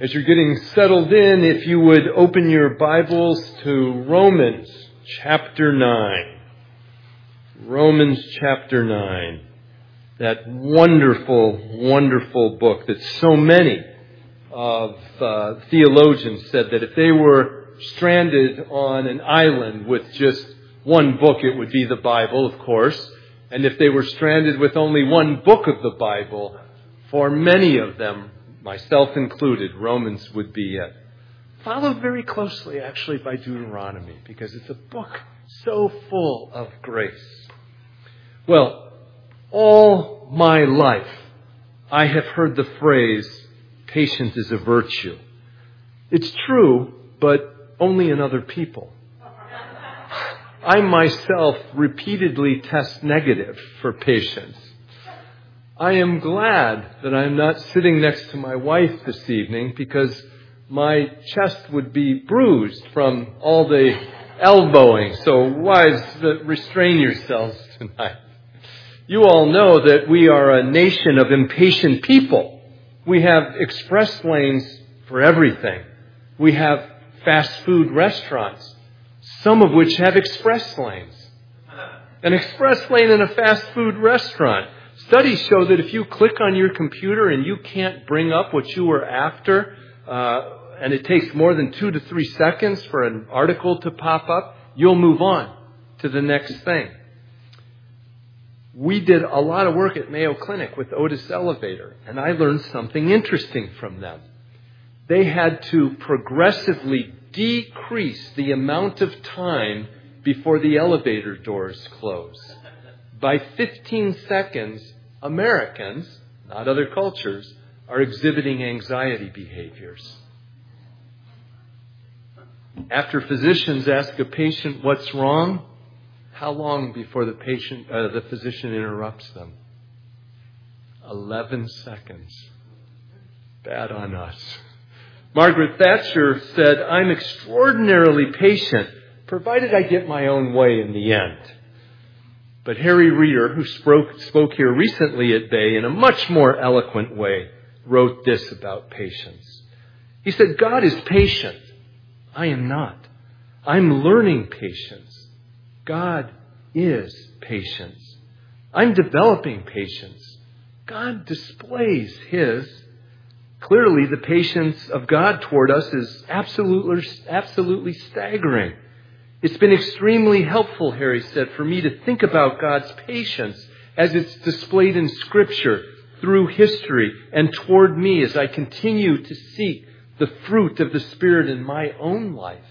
As you're getting settled in, if you would open your Bibles to Romans chapter 9. Romans chapter 9. That wonderful, wonderful book that so many of uh, theologians said that if they were stranded on an island with just one book, it would be the Bible, of course. And if they were stranded with only one book of the Bible, for many of them, myself included, Romans would be it. Followed very closely, actually, by Deuteronomy, because it's a book so full of grace. Well, all my life, I have heard the phrase, patience is a virtue. It's true, but only in other people. I myself repeatedly test negative for patience. I am glad that I'm not sitting next to my wife this evening because my chest would be bruised from all the elbowing. So wives, restrain yourselves tonight. You all know that we are a nation of impatient people. We have express lanes for everything. We have fast food restaurants, some of which have express lanes. An express lane in a fast food restaurant Studies show that if you click on your computer and you can't bring up what you were after, uh, and it takes more than two to three seconds for an article to pop up, you'll move on to the next thing. We did a lot of work at Mayo Clinic with Otis Elevator, and I learned something interesting from them. They had to progressively decrease the amount of time before the elevator doors close. By 15 seconds, Americans, not other cultures, are exhibiting anxiety behaviors. After physicians ask a patient what's wrong, how long before the patient, uh, the physician interrupts them? 11 seconds. Bad on us. Margaret Thatcher said, I'm extraordinarily patient, provided I get my own way in the end. But Harry Reeder, who spoke, spoke here recently at Bay in a much more eloquent way, wrote this about patience. He said, God is patient. I am not. I'm learning patience. God is patience. I'm developing patience. God displays His. Clearly, the patience of God toward us is absolutely, absolutely staggering. It's been extremely helpful, Harry said, for me to think about God's patience as it's displayed in Scripture through history and toward me as I continue to seek the fruit of the Spirit in my own life,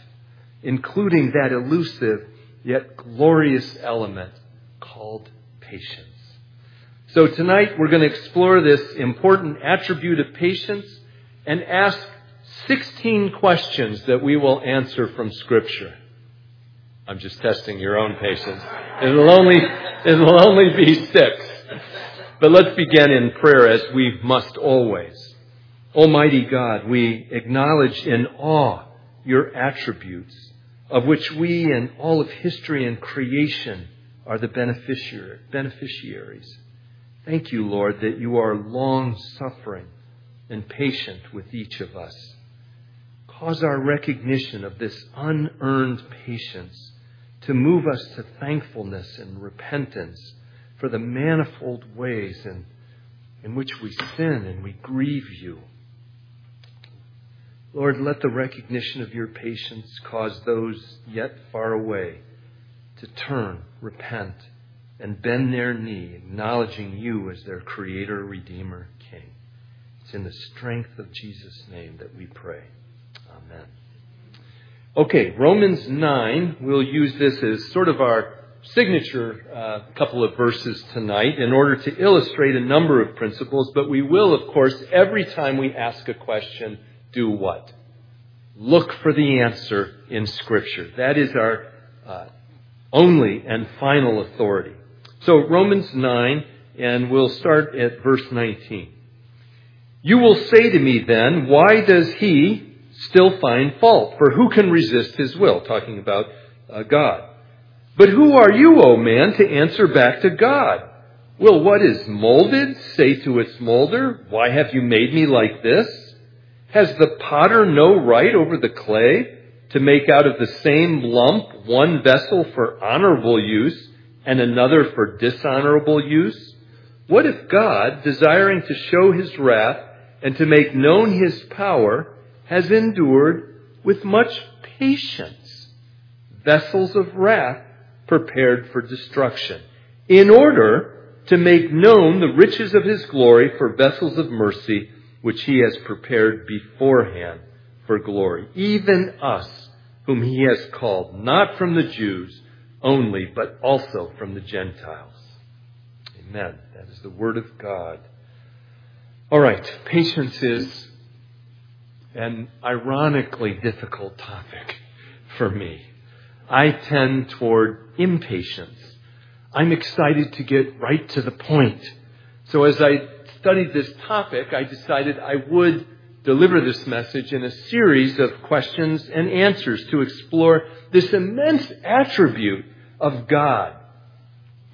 including that elusive yet glorious element called patience. So tonight we're going to explore this important attribute of patience and ask 16 questions that we will answer from Scripture. I'm just testing your own patience. It'll only, it'll only be six. But let's begin in prayer as we must always. Almighty God, we acknowledge in awe your attributes, of which we and all of history and creation are the beneficiaries. Thank you, Lord, that you are long suffering and patient with each of us. Cause our recognition of this unearned patience to move us to thankfulness and repentance for the manifold ways in, in which we sin and we grieve you. Lord, let the recognition of your patience cause those yet far away to turn, repent, and bend their knee, acknowledging you as their Creator, Redeemer, King. It's in the strength of Jesus' name that we pray. Amen. Okay, Romans 9, we'll use this as sort of our signature uh, couple of verses tonight in order to illustrate a number of principles, but we will, of course, every time we ask a question, do what? Look for the answer in Scripture. That is our uh, only and final authority. So, Romans 9, and we'll start at verse 19. You will say to me then, why does he, still find fault. For who can resist his will? Talking about uh, God. But who are you, O man, to answer back to God? Will what is molded say to its molder, Why have you made me like this? Has the potter no right over the clay to make out of the same lump one vessel for honorable use and another for dishonorable use? What if God, desiring to show his wrath and to make known his power, has endured with much patience vessels of wrath prepared for destruction, in order to make known the riches of his glory for vessels of mercy, which he has prepared beforehand for glory. Even us, whom he has called, not from the Jews only, but also from the Gentiles. Amen. That is the word of God. All right, patience is an ironically difficult topic for me. I tend toward impatience. I'm excited to get right to the point. So as I studied this topic, I decided I would deliver this message in a series of questions and answers to explore this immense attribute of God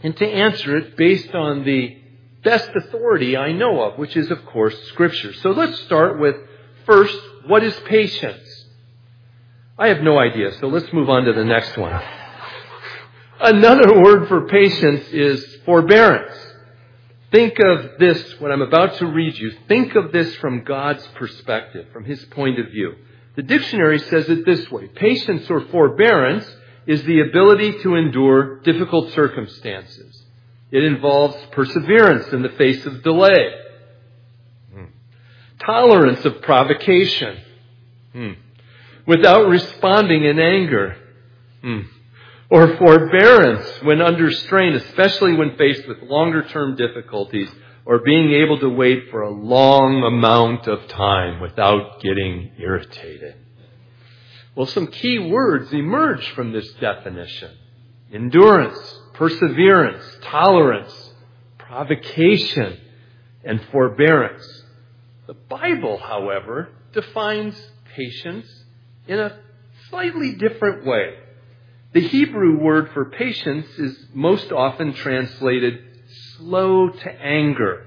and to answer it based on the best authority I know of, which is, of course, Scripture. So let's start with first, what is patience? I have no idea, so let's move on to the next one. Another word for patience is forbearance. Think of this, what I'm about to read you, think of this from God's perspective, from His point of view. The dictionary says it this way Patience or forbearance is the ability to endure difficult circumstances. It involves perseverance in the face of delay. Tolerance of provocation, hmm. without responding in anger, hmm. or forbearance when under strain, especially when faced with longer term difficulties, or being able to wait for a long amount of time without getting irritated. Well, some key words emerge from this definition. Endurance, perseverance, tolerance, provocation, and forbearance. The Bible, however, defines patience in a slightly different way. The Hebrew word for patience is most often translated slow to anger.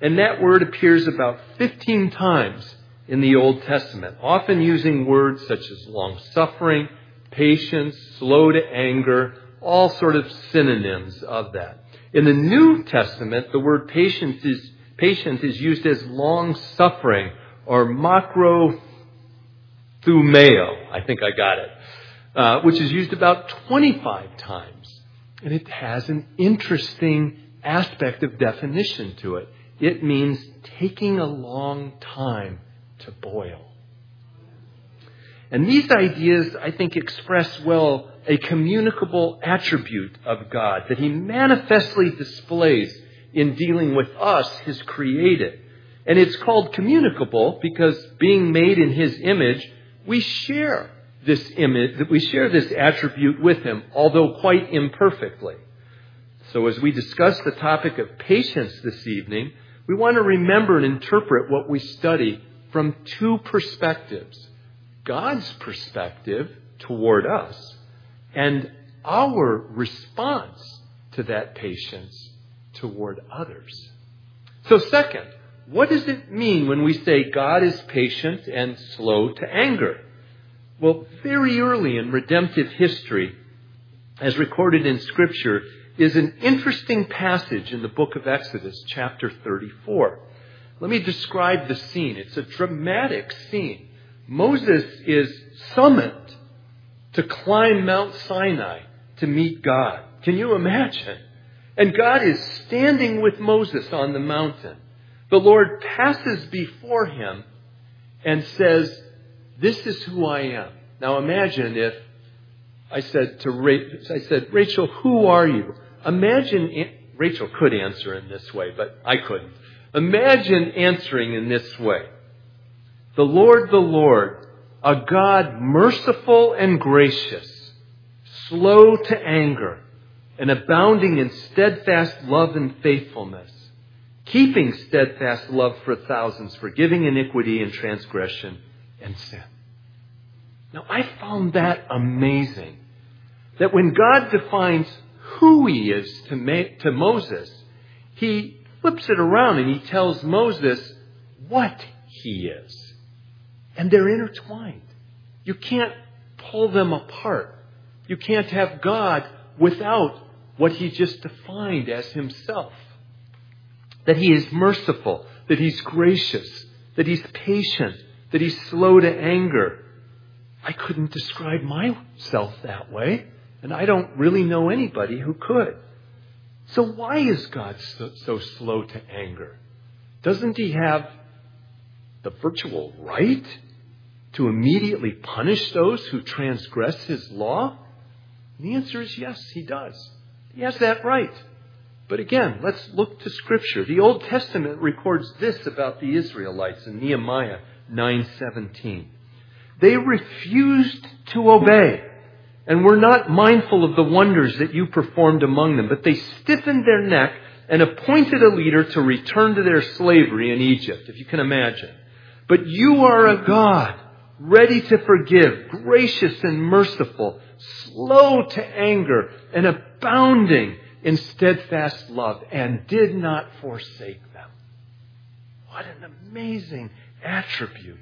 And that word appears about 15 times in the Old Testament, often using words such as long suffering, patience, slow to anger, all sort of synonyms of that. In the New Testament, the word patience is, patience is used as long suffering or macrothumeo. I think I got it. Uh, which is used about 25 times. And it has an interesting aspect of definition to it. It means taking a long time to boil. And these ideas, I think, express well a communicable attribute of God that He manifestly displays in dealing with us, His created. And it's called communicable because being made in His image, we share this image, that we share this attribute with Him, although quite imperfectly. So as we discuss the topic of patience this evening, we want to remember and interpret what we study from two perspectives. God's perspective toward us and our response to that patience toward others. So second, what does it mean when we say God is patient and slow to anger? Well, very early in redemptive history, as recorded in scripture, is an interesting passage in the book of Exodus, chapter 34. Let me describe the scene. It's a dramatic scene. Moses is summoned to climb Mount Sinai to meet God. Can you imagine? And God is standing with Moses on the mountain. The Lord passes before him and says, This is who I am. Now imagine if I said to Rachel, I said, Rachel, who are you? Imagine, Rachel could answer in this way, but I couldn't. Imagine answering in this way. The Lord, the Lord, a God merciful and gracious, slow to anger, and abounding in steadfast love and faithfulness, keeping steadfast love for thousands, forgiving iniquity and transgression and sin. Now, I found that amazing. That when God defines who He is to, to Moses, He flips it around and he tells Moses what he is. And they're intertwined. You can't pull them apart. You can't have God without what he just defined as himself. That he is merciful, that he's gracious, that he's patient, that he's slow to anger. I couldn't describe myself that way, and I don't really know anybody who could. So why is God so, so slow to anger? Doesn't he have the virtual right to immediately punish those who transgress his law? And the answer is yes, he does. He has that right. But again, let's look to Scripture. The Old Testament records this about the Israelites in Nehemiah 9:17. They refused to obey and were not mindful of the wonders that you performed among them, but they stiffened their neck and appointed a leader to return to their slavery in Egypt, if you can imagine. But you are a God ready to forgive, gracious and merciful, slow to anger, and abounding in steadfast love, and did not forsake them. What an amazing attribute.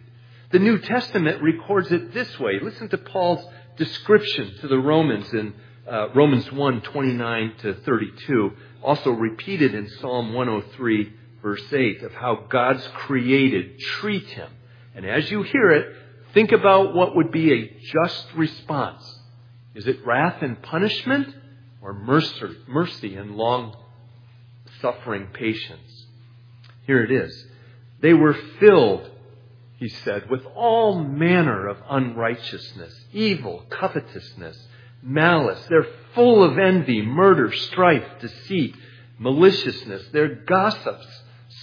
The New Testament records it this way. Listen to Paul's description to the Romans in uh, Romans 1 29 to 32, also repeated in Psalm 103, verse 8, of how God's created treat him. And as you hear it, think about what would be a just response. Is it wrath and punishment or mercy, mercy and long suffering patience? Here it is. They were filled, he said, with all manner of unrighteousness, evil, covetousness, malice. They're full of envy, murder, strife, deceit, maliciousness. They're gossips,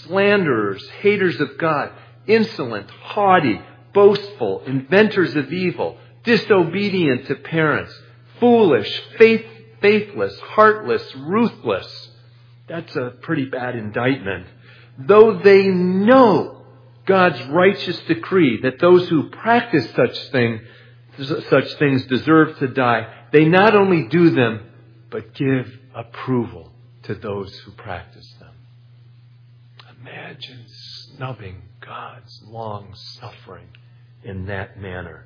slanderers, haters of God, insolent, haughty, boastful, inventors of evil, disobedient to parents, foolish, faith, faithless, heartless, ruthless. That's a pretty bad indictment. Though they know God's righteous decree that those who practice such thing, such things deserve to die, they not only do them, but give approval to those who practice them. Imagine snubbing God's long suffering in that manner.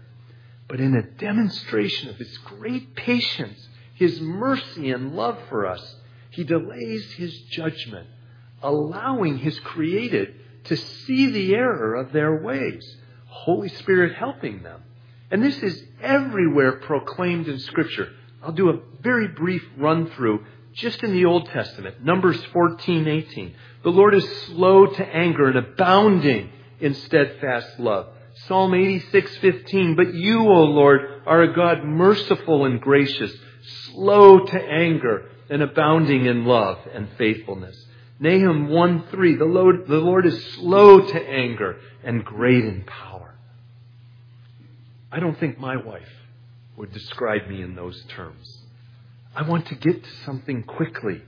But in a demonstration of His great patience, His mercy and love for us, He delays His judgment, allowing His created to see the error of their ways, Holy Spirit helping them. And this is everywhere proclaimed in Scripture. I'll do a very brief run through just in the Old Testament. Numbers 14, 18. The Lord is slow to anger and abounding in steadfast love. Psalm 86:15, but you, O Lord, are a God merciful and gracious, slow to anger and abounding in love and faithfulness. Nahum 1:3, the Lord, the Lord is slow to anger and great in power. I don't think my wife would describe me in those terms. I want to get to something quickly.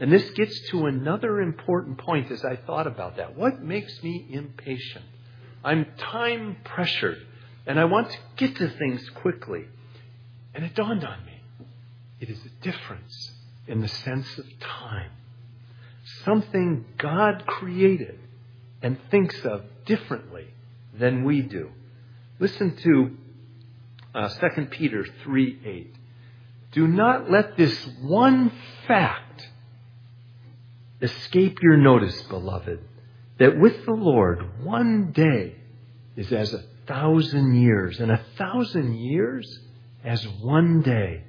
And this gets to another important point as I thought about that. What makes me impatient? I'm time pressured and I want to get to things quickly. And it dawned on me it is a difference in the sense of time. Something God created and thinks of differently than we do. Listen to uh, 2 Peter 3 8. Do not let this one fact escape your notice, beloved that with the Lord, one day is as a thousand years, and a thousand years as one day.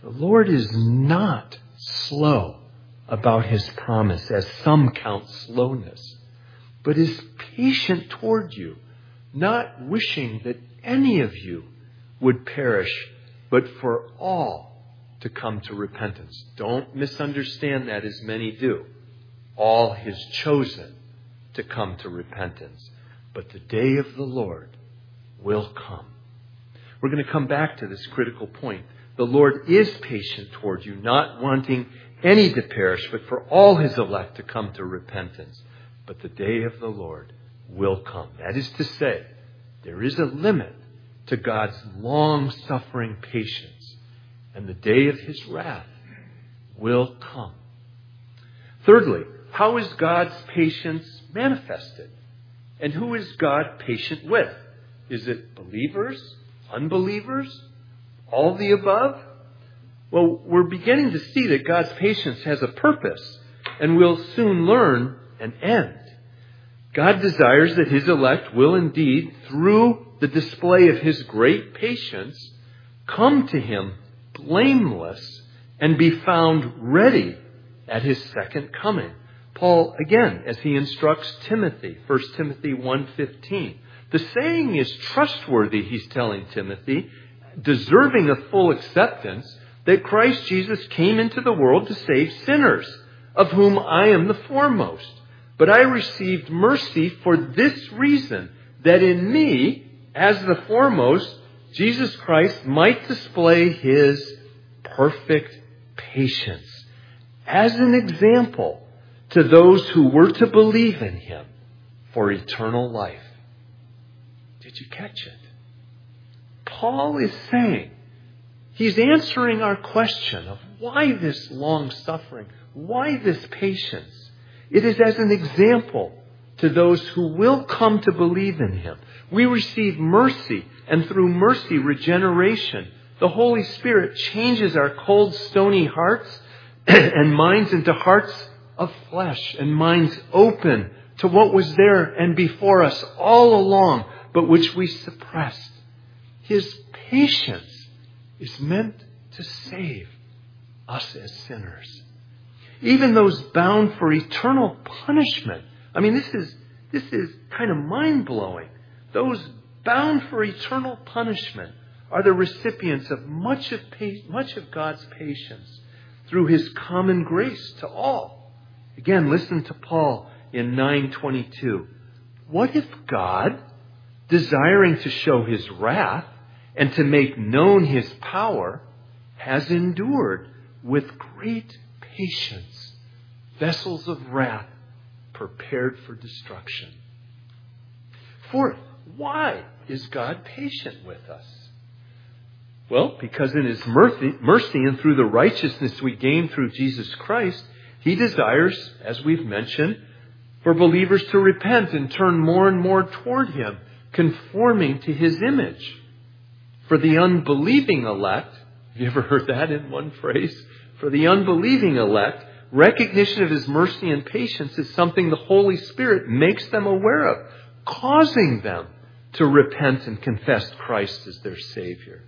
The Lord is not slow about his promise, as some count slowness, but is patient toward you, not wishing that any of you would perish, but for all to come to repentance. Don't misunderstand that as many do. All his chosen to come to repentance. But the day of the Lord will come. We're going to come back to this critical point. The Lord is patient toward you, not wanting any to perish, but for all his elect to come to repentance. But the day of the Lord will come. That is to say, there is a limit to God's long suffering patience, and the day of his wrath will come. Thirdly, how is God's patience manifested? And who is God patient with? Is it believers? Unbelievers? All the above? Well, we're beginning to see that God's patience has a purpose, and we'll soon learn an end. God desires that His elect will indeed, through the display of His great patience, come to Him blameless and be found ready at His second coming. Paul, again, as he instructs Timothy, 1 Timothy 1.15, the saying is trustworthy, he's telling Timothy, deserving of full acceptance, that Christ Jesus came into the world to save sinners, of whom I am the foremost. But I received mercy for this reason, that in me, as the foremost, Jesus Christ might display his perfect patience as an example to those who were to believe in him for eternal life. Did you catch it? Paul is saying, he's answering our question of why this long suffering, why this patience. It is as an example to those who will come to believe in him. We receive mercy, and through mercy, regeneration. The Holy Spirit changes our cold, stony hearts and minds into hearts of flesh and minds open to what was there and before us all along, but which we suppressed. His patience is meant to save us as sinners. Even those bound for eternal punishment. I mean, this is, this is kind of mind blowing. Those bound for eternal punishment are the recipients of much of, much of God's patience through his common grace to all. Again, listen to Paul in 922. What if God, desiring to show his wrath and to make known his power, has endured with great patience vessels of wrath prepared for destruction? Fourth, why is God patient with us? Well, because in His mercy, mercy and through the righteousness we gain through Jesus Christ, He desires, as we've mentioned, for believers to repent and turn more and more toward Him, conforming to His image. For the unbelieving elect, have you ever heard that in one phrase? For the unbelieving elect, recognition of His mercy and patience is something the Holy Spirit makes them aware of, causing them to repent and confess Christ as their Savior.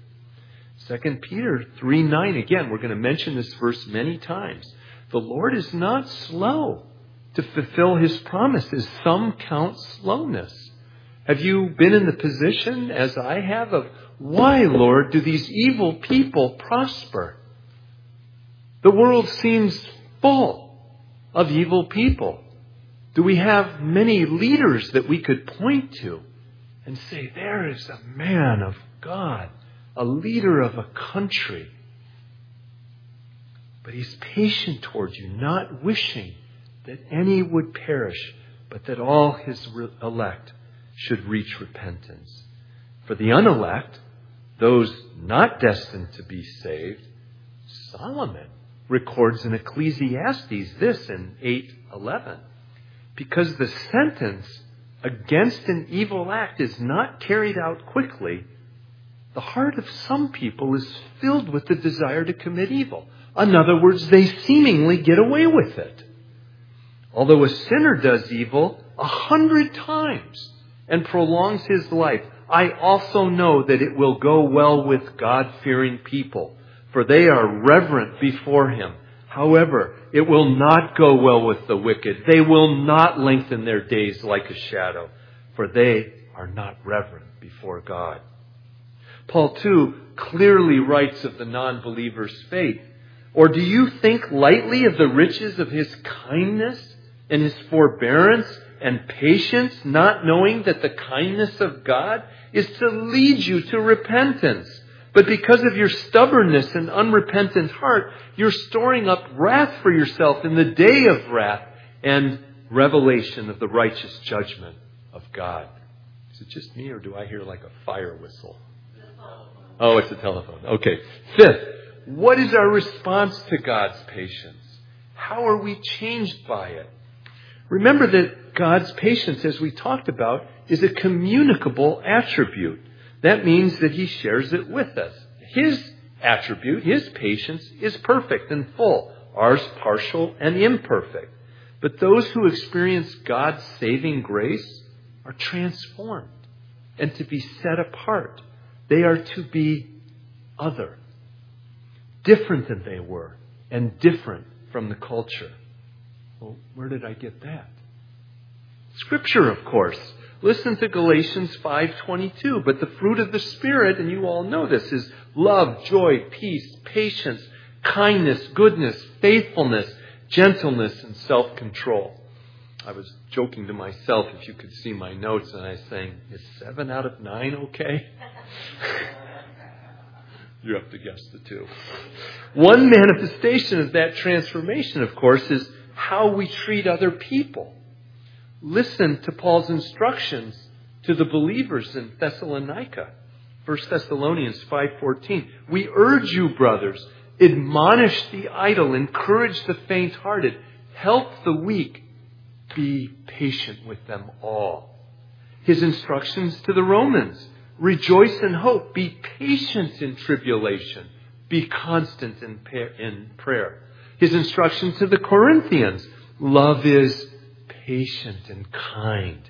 2 Peter 3 9, again, we're going to mention this verse many times. The Lord is not slow to fulfill his promises. Some count slowness. Have you been in the position, as I have, of why, Lord, do these evil people prosper? The world seems full of evil people. Do we have many leaders that we could point to and say, there is a man of God a leader of a country. But he's patient towards you, not wishing that any would perish, but that all his elect should reach repentance. For the unelect, those not destined to be saved, Solomon records in Ecclesiastes this in 8:11 because the sentence against an evil act is not carried out quickly the heart of some people is filled with the desire to commit evil. In other words, they seemingly get away with it. Although a sinner does evil a hundred times and prolongs his life, I also know that it will go well with God fearing people, for they are reverent before him. However, it will not go well with the wicked. They will not lengthen their days like a shadow, for they are not reverent before God. Paul, too, clearly writes of the non believer's faith. Or do you think lightly of the riches of his kindness and his forbearance and patience, not knowing that the kindness of God is to lead you to repentance? But because of your stubbornness and unrepentant heart, you're storing up wrath for yourself in the day of wrath and revelation of the righteous judgment of God. Is it just me, or do I hear like a fire whistle? Oh, it's a telephone. Okay. Fifth, what is our response to God's patience? How are we changed by it? Remember that God's patience, as we talked about, is a communicable attribute. That means that He shares it with us. His attribute, His patience, is perfect and full. Ours partial and imperfect. But those who experience God's saving grace are transformed and to be set apart. They are to be other, different than they were, and different from the culture. Well, where did I get that? Scripture, of course. Listen to Galatians 5:22, but the fruit of the spirit, and you all know this, is love, joy, peace, patience, kindness, goodness, faithfulness, gentleness, and self-control. I was joking to myself if you could see my notes, and I saying, is seven out of nine okay? you have to guess the two. One manifestation of that transformation, of course, is how we treat other people. Listen to Paul's instructions to the believers in Thessalonica. 1 Thessalonians 5:14. We urge you, brothers, admonish the idle, encourage the faint-hearted, help the weak, be patient with them all. His instructions to the Romans rejoice in hope, be patient in tribulation, be constant in, prayer. His instructions to the Corinthians love is patient and kind.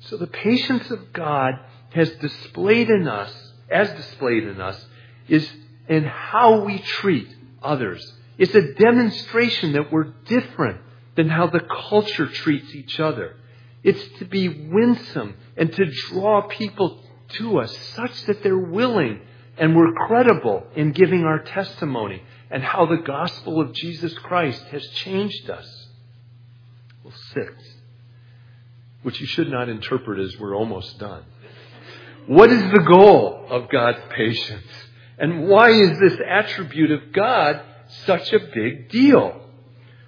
So the patience of God has displayed in us, as displayed in us, is in how we treat others. It's a demonstration that we're different than how the culture treats each other. It's to be winsome and to draw people to us such that they're willing and we're credible in giving our testimony and how the gospel of Jesus Christ has changed us. Well, six, which you should not interpret as we're almost done. What is the goal of God's patience? And why is this attribute of God such a big deal?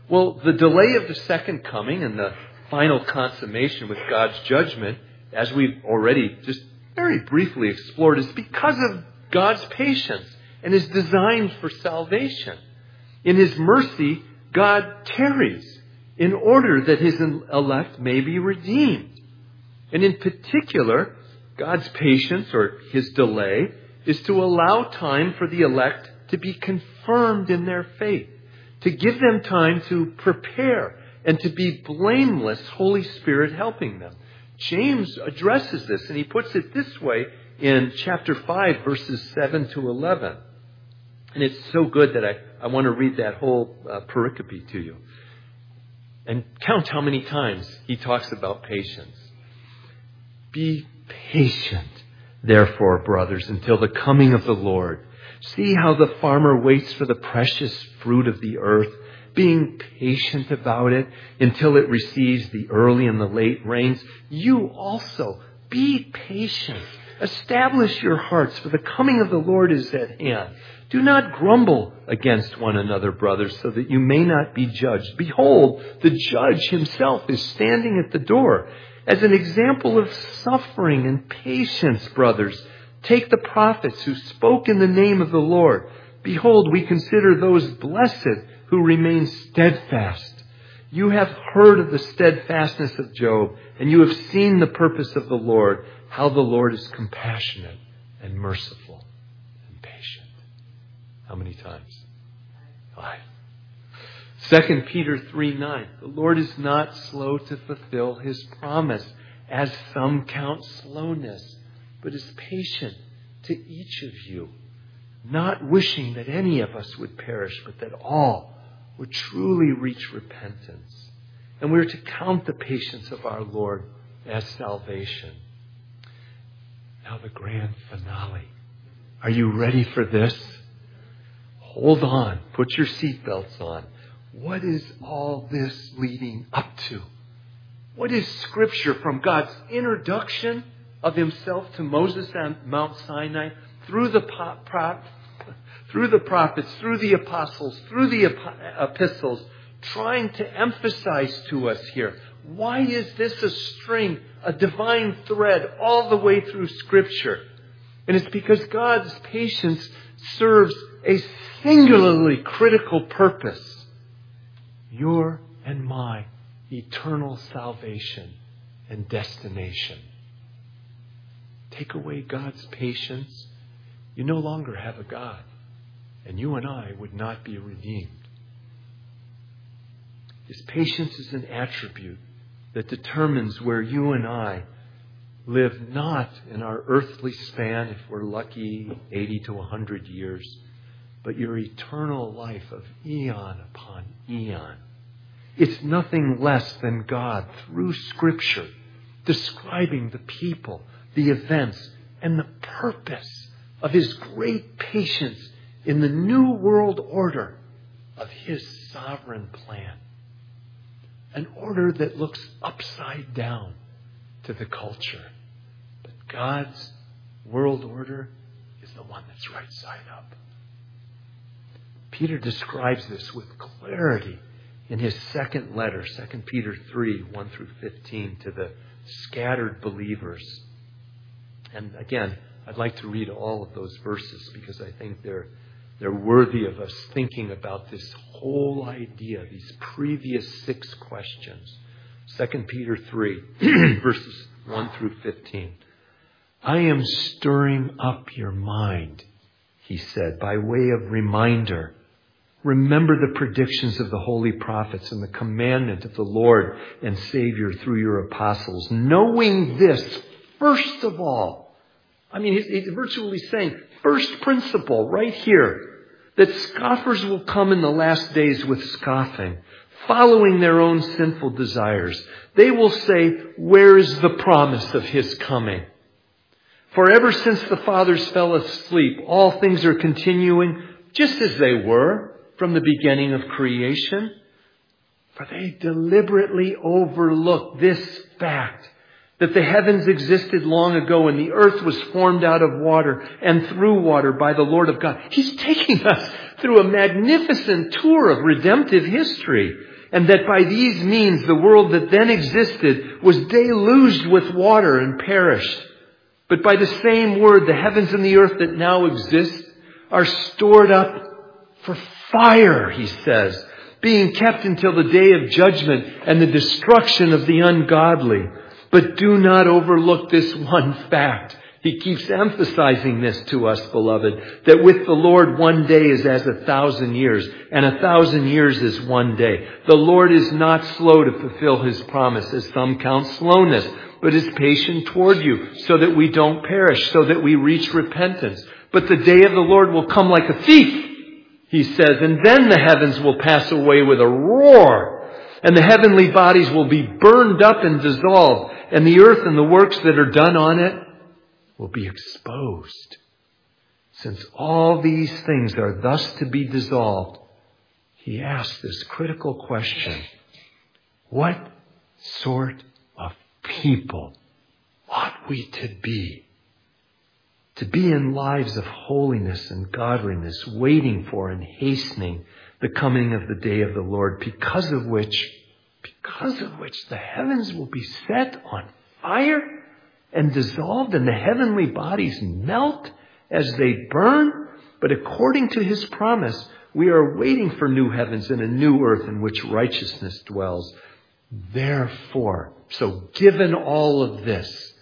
Well, the delay of the second coming and the final consummation with God's judgment, as we've already just very briefly explored, is because of God's patience and His design for salvation. In His mercy, God tarries in order that His elect may be redeemed. And in particular, God's patience or His delay is to allow time for the elect to be confirmed in their faith to give them time to prepare and to be blameless, Holy Spirit helping them. James addresses this, and he puts it this way in chapter 5, verses 7 to 11. And it's so good that I, I want to read that whole uh, pericope to you. And count how many times he talks about patience. Be patient, therefore, brothers, until the coming of the Lord. See how the farmer waits for the precious fruit of the earth, being patient about it until it receives the early and the late rains. You also be patient. Establish your hearts, for the coming of the Lord is at hand. Do not grumble against one another, brothers, so that you may not be judged. Behold, the judge himself is standing at the door. As an example of suffering and patience, brothers, Take the prophets who spoke in the name of the Lord. Behold, we consider those blessed who remains steadfast. You have heard of the steadfastness of Job, and you have seen the purpose of the Lord, how the Lord is compassionate and merciful and patient. How many times? Five. 2 Peter 3 9. The Lord is not slow to fulfill his promise, as some count slowness but is patient to each of you, not wishing that any of us would perish, but that all would truly reach repentance. And we're to count the patience of our Lord as salvation. Now, the grand finale. Are you ready for this? Hold on. Put your seatbelts on. What is all this leading up to? What is Scripture from God's introduction of himself to Moses on Mount Sinai through the, through the prophets, through the apostles, through the epistles, trying to emphasize to us here why is this a string, a divine thread all the way through Scripture? And it's because God's patience serves a singularly critical purpose your and my eternal salvation and destination. Take away God's patience, you no longer have a God, and you and I would not be redeemed. His patience is an attribute that determines where you and I live not in our earthly span, if we're lucky, 80 to 100 years, but your eternal life of eon upon eon. It's nothing less than God through Scripture describing the people, the events, and the purpose of His great patience in the new world order of His sovereign plan. An order that looks upside down to the culture. But God's world order is the one that's right side up. Peter describes this with clarity in his second letter, 2 Peter 3 1 through 15, to the scattered believers. And again, I'd like to read all of those verses because I think they're, they're worthy of us thinking about this whole idea, these previous six questions. 2 Peter 3, verses 1 through 15. I am stirring up your mind, he said, by way of reminder Remember the predictions of the holy prophets and the commandment of the Lord and Savior through your apostles. Knowing this, first of all, I mean, he's, virtually saying, first principle right here, that scoffers will come in the last days with scoffing, following their own sinful desires. They will say, where is the promise of his coming? For ever since the fathers fell asleep, all things are continuing just as they were from the beginning of creation? For they deliberately overlook this fact that the heavens existed long ago and the earth was formed out of water and through water by the Lord of God. He's taking us through a magnificent tour of redemptive history and that by these means the world that then existed was deluged with water and perished. But by the same word, the heavens and the earth that now exist are stored up for fire, he says, being kept until the day of judgment and the destruction of the ungodly. But do not overlook this one fact. He keeps emphasizing this to us, beloved, that with the Lord one day is as a thousand years, and a thousand years is one day. The Lord is not slow to fulfill his promise, as some count slowness, but is patient toward you, so that we don't perish, so that we reach repentance. But the day of the Lord will come like a thief he says, and then the heavens will pass away with a roar, and the heavenly bodies will be burned up and dissolved, and the earth and the works that are done on it will be exposed. Since all these things are thus to be dissolved, he asks this critical question. What sort of people ought we to be to be in lives of holiness and godliness, waiting for and hastening the coming of the day of the Lord, because of which, because of which the heavens will be set on fire and dissolved and the heavenly bodies melt as they burn. But according to his promise, we are waiting for new heavens and a new earth in which righteousness dwells. Therefore, so given all of this,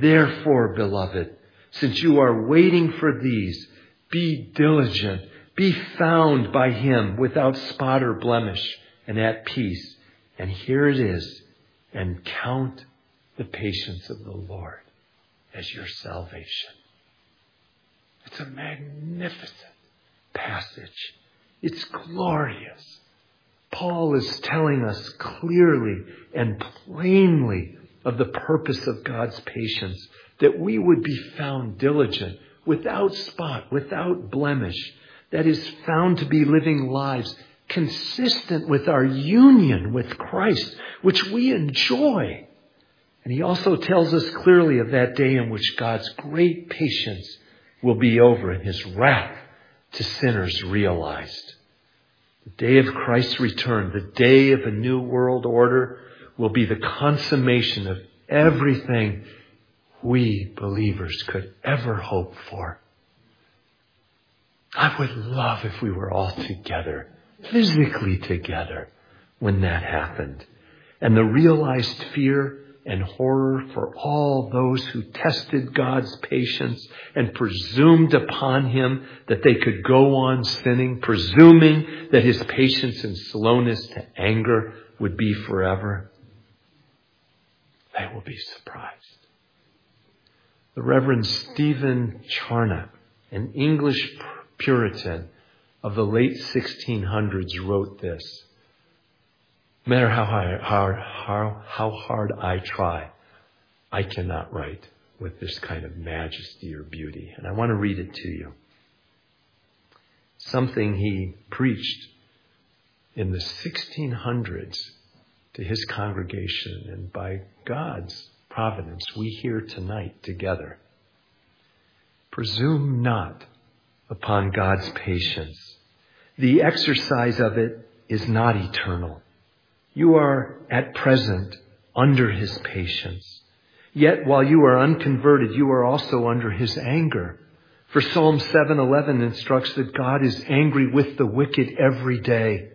therefore, beloved, since you are waiting for these, be diligent. Be found by him without spot or blemish and at peace. And here it is. And count the patience of the Lord as your salvation. It's a magnificent passage. It's glorious. Paul is telling us clearly and plainly of the purpose of God's patience that we would be found diligent, without spot, without blemish, that is found to be living lives consistent with our union with Christ, which we enjoy. And he also tells us clearly of that day in which God's great patience will be over and his wrath to sinners realized. The day of Christ's return, the day of a new world order, will be the consummation of everything we believers could ever hope for. I would love if we were all together, physically together, when that happened. and the realized fear and horror for all those who tested God's patience and presumed upon him that they could go on sinning, presuming that his patience and slowness to anger would be forever, they will be surprised. The Reverend Stephen Charnock, an English Puritan of the late 1600s, wrote this. No matter how hard, how, how hard I try, I cannot write with this kind of majesty or beauty. And I want to read it to you. Something he preached in the 1600s to his congregation, and by God's providence, we hear tonight together. Presume not upon God's patience. The exercise of it is not eternal. You are at present under his patience. Yet while you are unconverted, you are also under his anger. For Psalm 7:11 instructs that God is angry with the wicked every day.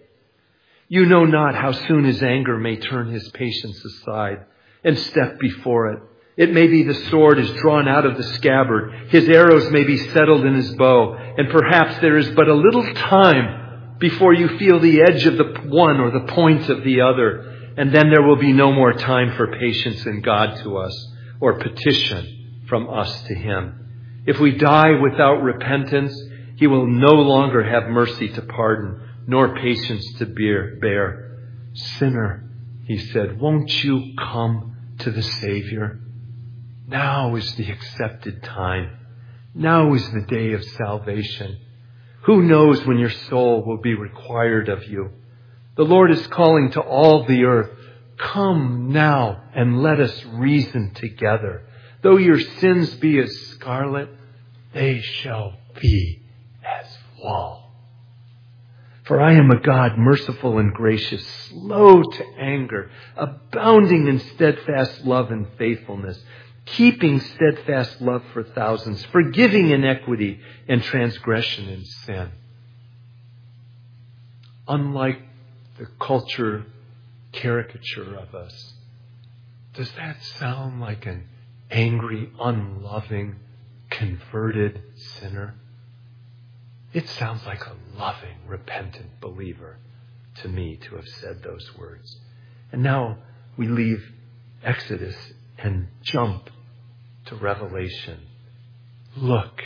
You know not how soon his anger may turn his patience aside and step before it. It may be the sword is drawn out of the scabbard. His arrows may be settled in his bow. And perhaps there is but a little time before you feel the edge of the one or the point of the other. And then there will be no more time for patience in God to us or petition from us to Him. If we die without repentance, He will no longer have mercy to pardon, nor patience to bear. Sinner, He said, won't you come to the Savior? Now is the accepted time. Now is the day of salvation. Who knows when your soul will be required of you? The Lord is calling to all the earth, come now and let us reason together. Though your sins be as scarlet, they shall be as wool. For I am a God merciful and gracious, slow to anger, abounding in steadfast love and faithfulness, keeping steadfast love for thousands, forgiving iniquity and transgression and sin. Unlike the culture caricature of us, does that sound like an angry, unloving, converted sinner? It sounds like a loving, repentant believer to me to have said those words. And now we leave Exodus and jump to Revelation. Look,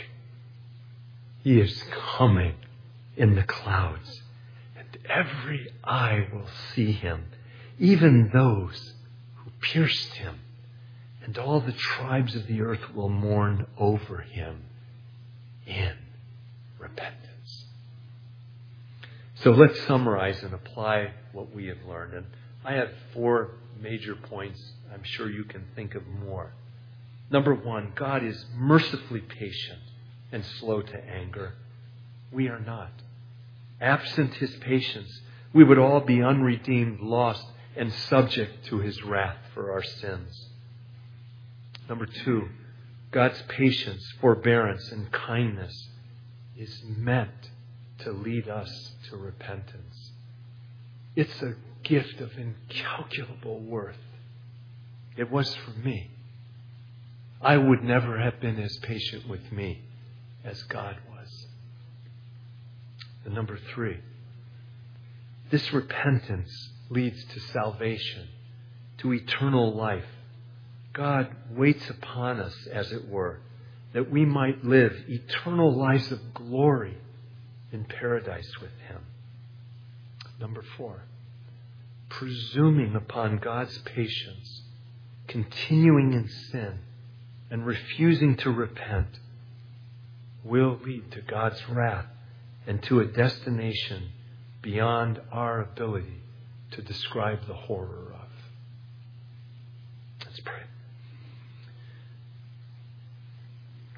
he is coming in the clouds, and every eye will see him, even those who pierced him, and all the tribes of the earth will mourn over him in repentance. So let's summarize and apply what we have learned. And I have four major points. I'm sure you can think of more. Number one, God is mercifully patient and slow to anger. We are not. Absent his patience, we would all be unredeemed, lost, and subject to his wrath for our sins. Number two, God's patience, forbearance, and kindness is meant to lead us to repentance. It's a gift of incalculable worth. It was for me. I would never have been as patient with me as God was. And number three, this repentance leads to salvation, to eternal life. God waits upon us, as it were, that we might live eternal lives of glory in paradise with Him. Number four, presuming upon God's patience, continuing in sin, and refusing to repent will lead to God's wrath and to a destination beyond our ability to describe the horror of. Let's pray.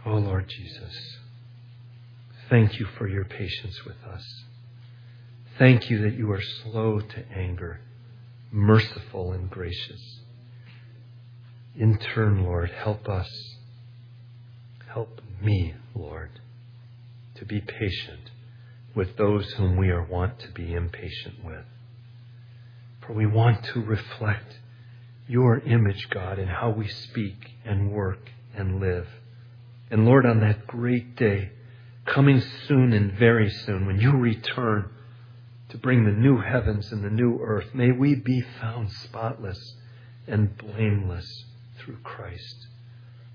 Oh Lord Jesus, thank you for your patience with us. Thank you that you are slow to anger, merciful and gracious. In turn, Lord, help us. Help me, Lord, to be patient with those whom we are wont to be impatient with. For we want to reflect your image, God, in how we speak and work and live. And Lord, on that great day, coming soon and very soon, when you return to bring the new heavens and the new earth, may we be found spotless and blameless through Christ.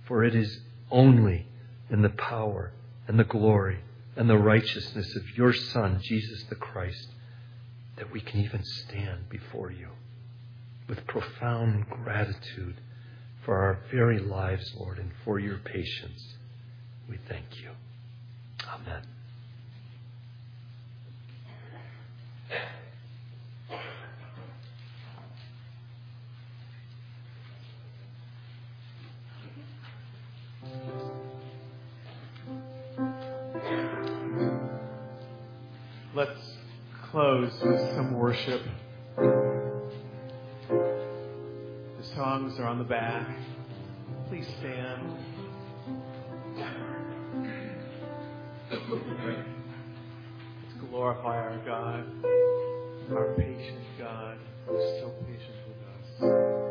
For it is only in the power and the glory and the righteousness of your Son, Jesus the Christ, that we can even stand before you with profound gratitude for our very lives, Lord, and for your patience. We thank you. Amen. Let's close with some worship. The songs are on the back. Please stand. Let's glorify our God, our patient God, who's so patient with us.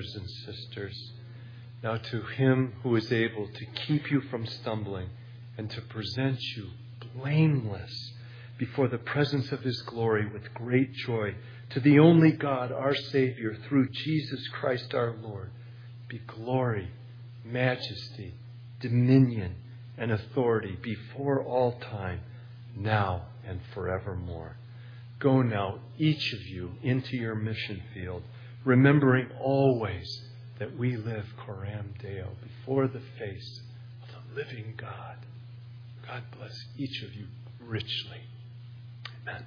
Brothers and sisters, now to him who is able to keep you from stumbling and to present you blameless before the presence of his glory with great joy, to the only God, our Savior, through Jesus Christ our Lord, be glory, majesty, dominion, and authority before all time, now and forevermore. Go now, each of you, into your mission field, remembering always that we live coram deo before the face of the living God. God bless each of you richly. Amen.